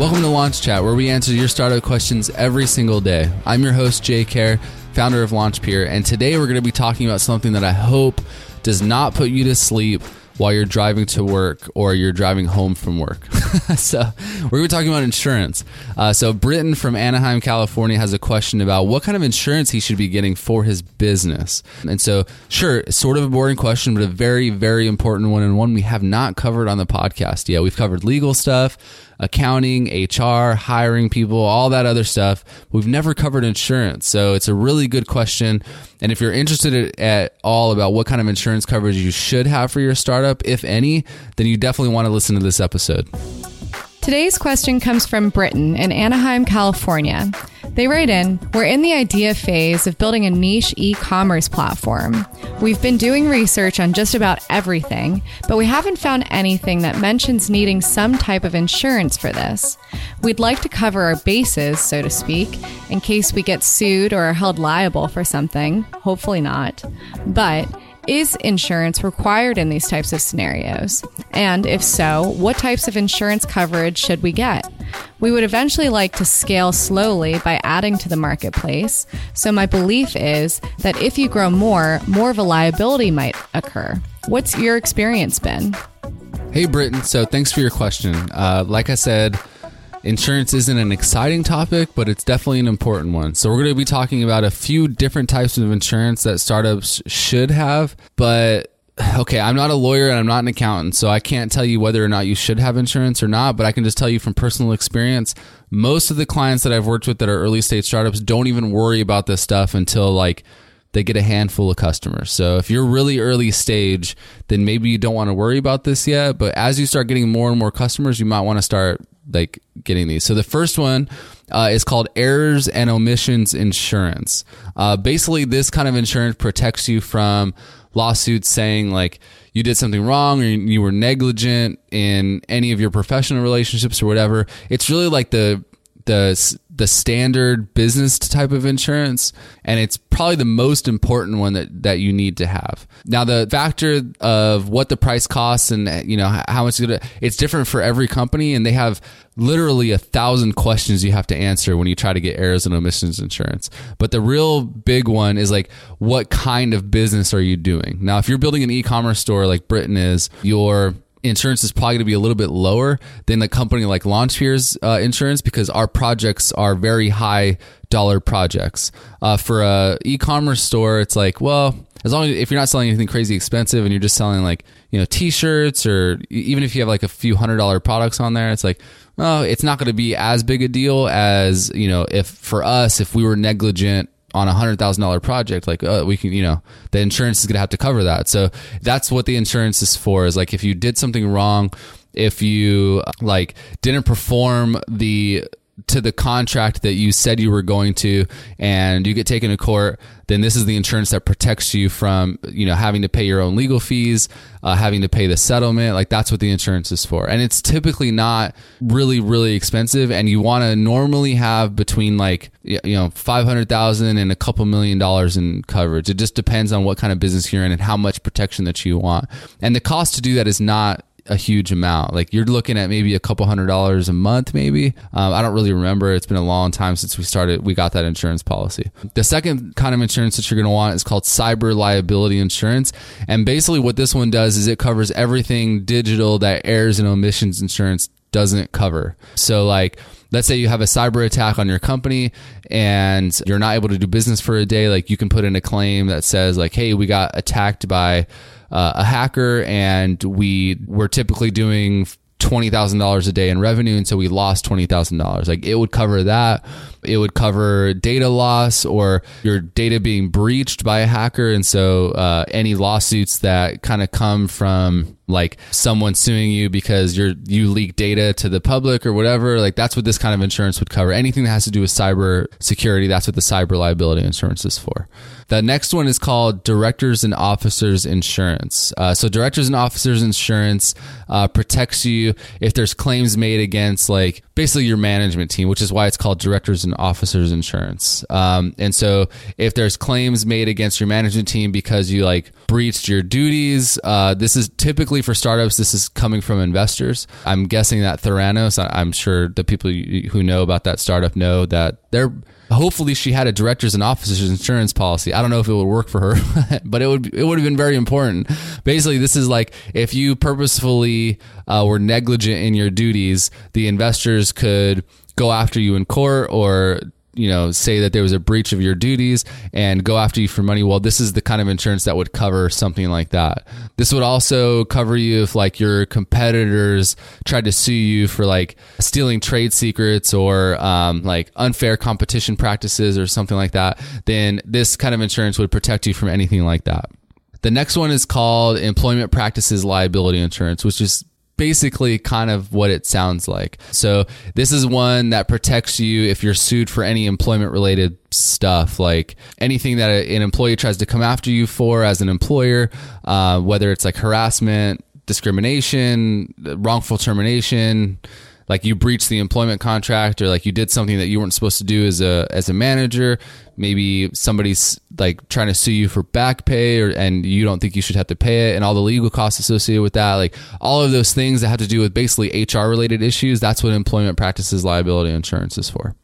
Welcome to Launch Chat, where we answer your startup questions every single day. I'm your host, Jay Kerr, founder of LaunchPeer, and today we're going to be talking about something that I hope does not put you to sleep while you're driving to work or you're driving home from work. so, we're going to be talking about insurance. Uh, so, Britton from Anaheim, California has a question about what kind of insurance he should be getting for his business. And so, sure, sort of a boring question, but a very, very important one and one we have not covered on the podcast yet. We've covered legal stuff accounting, HR, hiring people, all that other stuff. We've never covered insurance. So it's a really good question. And if you're interested at all about what kind of insurance coverage you should have for your startup, if any, then you definitely want to listen to this episode. Today's question comes from Britton in Anaheim, California. They write in We're in the idea phase of building a niche e commerce platform. We've been doing research on just about everything, but we haven't found anything that mentions needing some type of insurance for this. We'd like to cover our bases, so to speak, in case we get sued or are held liable for something. Hopefully not. But is insurance required in these types of scenarios? And if so, what types of insurance coverage should we get? We would eventually like to scale slowly by adding to the marketplace. So, my belief is that if you grow more, more of a liability might occur. What's your experience been? Hey, Britton. So, thanks for your question. Uh, like I said, Insurance isn't an exciting topic, but it's definitely an important one. So, we're going to be talking about a few different types of insurance that startups should have. But, okay, I'm not a lawyer and I'm not an accountant, so I can't tell you whether or not you should have insurance or not. But I can just tell you from personal experience, most of the clients that I've worked with that are early stage startups don't even worry about this stuff until like they get a handful of customers. So if you're really early stage, then maybe you don't want to worry about this yet. But as you start getting more and more customers, you might want to start like getting these. So the first one uh, is called errors and omissions insurance. Uh, basically, this kind of insurance protects you from lawsuits saying like you did something wrong or you were negligent in any of your professional relationships or whatever. It's really like the the the standard business type of insurance and it's probably the most important one that that you need to have. Now the factor of what the price costs and you know how much it's different for every company and they have literally a thousand questions you have to answer when you try to get errors and omissions insurance. But the real big one is like what kind of business are you doing? Now if you're building an e-commerce store like Britton is you're insurance is probably going to be a little bit lower than a company like LaunchPeer's uh, insurance because our projects are very high dollar projects. Uh, for a e-commerce store, it's like, well, as long as if you're not selling anything crazy expensive and you're just selling like you know t-shirts or even if you have like a few hundred dollar products on there, it's like, well, it's not going to be as big a deal as you know if for us if we were negligent on a hundred thousand dollar project, like uh, we can, you know, the insurance is going to have to cover that. So that's what the insurance is for. Is like if you did something wrong, if you like didn't perform the to the contract that you said you were going to and you get taken to court then this is the insurance that protects you from you know having to pay your own legal fees uh, having to pay the settlement. Like that's what the insurance is for. And it's typically not really really expensive and you want to normally have between like you know 500000 and a couple million dollars in coverage. It just depends on what kind of business you're in and how much protection that you want. And the cost to do that is not a huge amount. Like you're looking at maybe a couple hundred dollars a month, maybe. Um, I don't really remember. It's been a long time since we started. We got that insurance policy. The second kind of insurance that you're going to want is called cyber liability insurance. And basically, what this one does is it covers everything digital that errors and omissions insurance doesn't cover. So, like, let's say you have a cyber attack on your company and you're not able to do business for a day, like you can put in a claim that says like, "Hey, we got attacked by uh, a hacker and we were typically doing $20,000 a day in revenue. And so we lost $20,000. Like it would cover that. It would cover data loss or your data being breached by a hacker. And so uh, any lawsuits that kind of come from like someone suing you because you're you leak data to the public or whatever like that's what this kind of insurance would cover. Anything that has to do with cyber security that's what the cyber liability insurance is for. The next one is called directors and officers insurance. Uh, so directors and officers insurance uh, protects you if there's claims made against like basically your management team which is why it's called directors and officers insurance. Um, and so if there's claims made against your management team because you like breached your duties, uh, this is typically for startups. This is coming from investors. I'm guessing that Theranos. I'm sure the people who know about that startup know that they're hopefully she had a directors and officers insurance policy. I don't know if it would work for her, but it would it would have been very important. Basically, this is like if you purposefully uh, were negligent in your duties, the investors could go after you in court or you know say that there was a breach of your duties and go after you for money well this is the kind of insurance that would cover something like that. This would also cover you if like your competitors tried to sue you for like stealing trade secrets or um, like unfair competition practices or something like that then this kind of insurance would protect you from anything like that. The next one is called employment practices liability insurance, which is basically kind of what it sounds like. So this is one that protects you if you're sued for any employment related stuff, like anything that an employee tries to come after you for as an employer, uh, whether it's like harassment, discrimination, wrongful termination, like you breached the employment contract or like you did something that you weren't supposed to do as a as a manager. Maybe somebody's like trying to sue you for back pay or and you don't think you should have to pay it and all the legal costs associated with that. Like all of those things that have to do with basically HR related issues that's what employment practices liability insurance is for.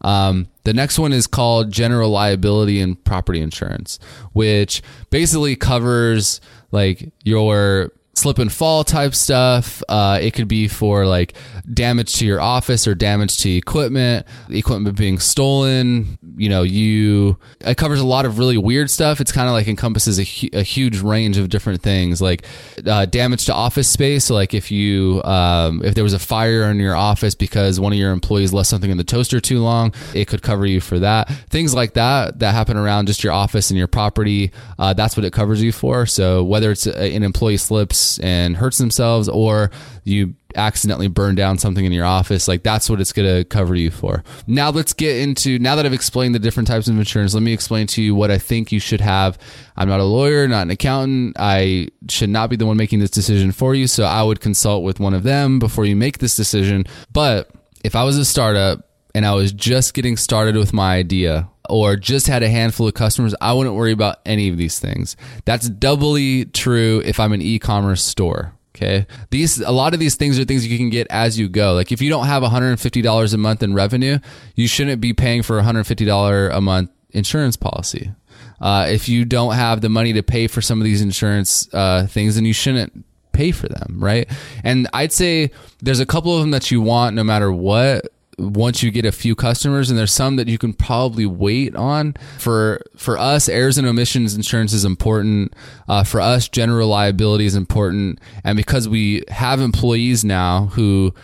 Um, the next one is called general liability and property insurance, which basically covers like your slip and fall type stuff. Uh, it could be for like damage to your office or damage to equipment, equipment being stolen. You know, you it covers a lot of really weird stuff. It's kind of like encompasses a, a, huge range of different things, like uh, damage to office space. So like if you um, if there was a fire in your office because one of your employees left something in the toaster too long, it could cover you for that. Things like that that happen around just your office and your property. Uh, that's what it covers you for. So whether it's an employee slips and hurts themselves or you accidentally burn down something in your office like that's what it's going to cover you for. Now let's get into now that i've explained the different types of insurance let me explain to you what i think you should have. I'm not a lawyer not an accountant. I should not be the one making this decision for you so i would consult with one of them before you make this decision. But if i was a startup and i was just getting started with my idea or just had a handful of customers, I wouldn't worry about any of these things. That's doubly true if I'm an e-commerce store. Okay. These, a lot of these things are things you can get as you go. Like if you don't have $150 a month in revenue, you shouldn't be paying for $150 a month insurance policy. Uh, if you don't have the money to pay for some of these insurance uh, things, then you shouldn't pay for them, right? And I'd say there's a couple of them that you want no matter what once you get a few customers and there's some that you can probably wait on. For for us errors and omissions insurance is important. Uh, for us general liability is important. And because we have employees now who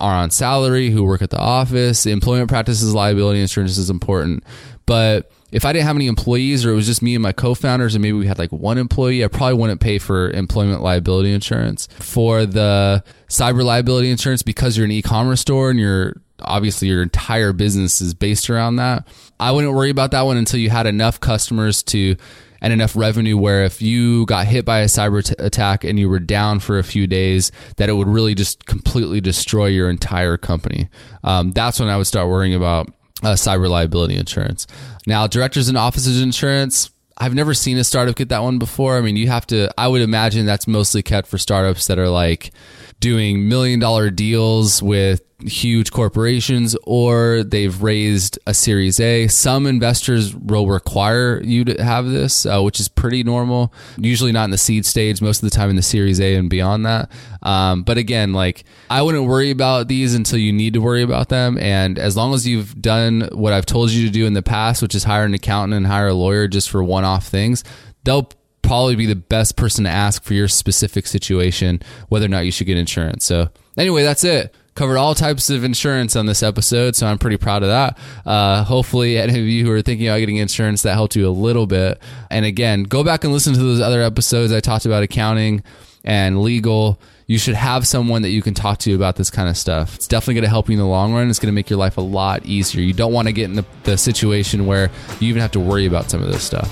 are on salary who work at the office employment practices liability insurance is important. But if I didn't have any employees or it was just me and my co-founders and maybe we had like one employee, I probably wouldn't pay for employment liability insurance. For the cyber liability insurance, because you're an e-commerce store and you're obviously your entire business is based around that. I wouldn't worry about that one until you had enough customers to and enough revenue where if you got hit by a cyber t- attack and you were down for a few days, that it would really just completely destroy your entire company. Um, that's when I would start worrying about uh, cyber liability insurance. Now, directors and officers insurance. I've never seen a startup get that one before. I mean, you have to, I would imagine that's mostly kept for startups that are like doing million dollar deals with huge corporations or they've raised a series A. Some investors will require you to have this, uh, which is pretty normal. Usually not in the seed stage, most of the time in the series A and beyond that. Um, but again, like I wouldn't worry about these until you need to worry about them. And as long as you've done what I've told you to do in the past, which is hire an accountant and hire a lawyer just for one off things, they'll probably be the best person to ask for your specific situation, whether or not you should get insurance. So, anyway, that's it. Covered all types of insurance on this episode, so I'm pretty proud of that. Uh, hopefully, any of you who are thinking about getting insurance, that helped you a little bit. And again, go back and listen to those other episodes. I talked about accounting and legal. You should have someone that you can talk to about this kind of stuff. It's definitely going to help you in the long run. It's going to make your life a lot easier. You don't want to get in the, the situation where you even have to worry about some of this stuff.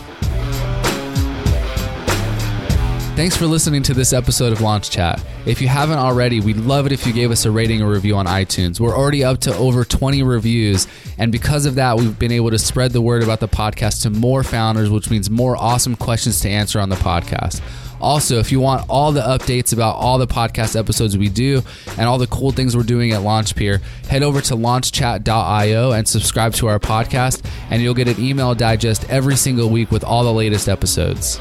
Thanks for listening to this episode of Launch Chat. If you haven't already, we'd love it if you gave us a rating or review on iTunes. We're already up to over 20 reviews, and because of that, we've been able to spread the word about the podcast to more founders, which means more awesome questions to answer on the podcast. Also, if you want all the updates about all the podcast episodes we do and all the cool things we're doing at LaunchPeer, head over to launchchat.io and subscribe to our podcast, and you'll get an email digest every single week with all the latest episodes.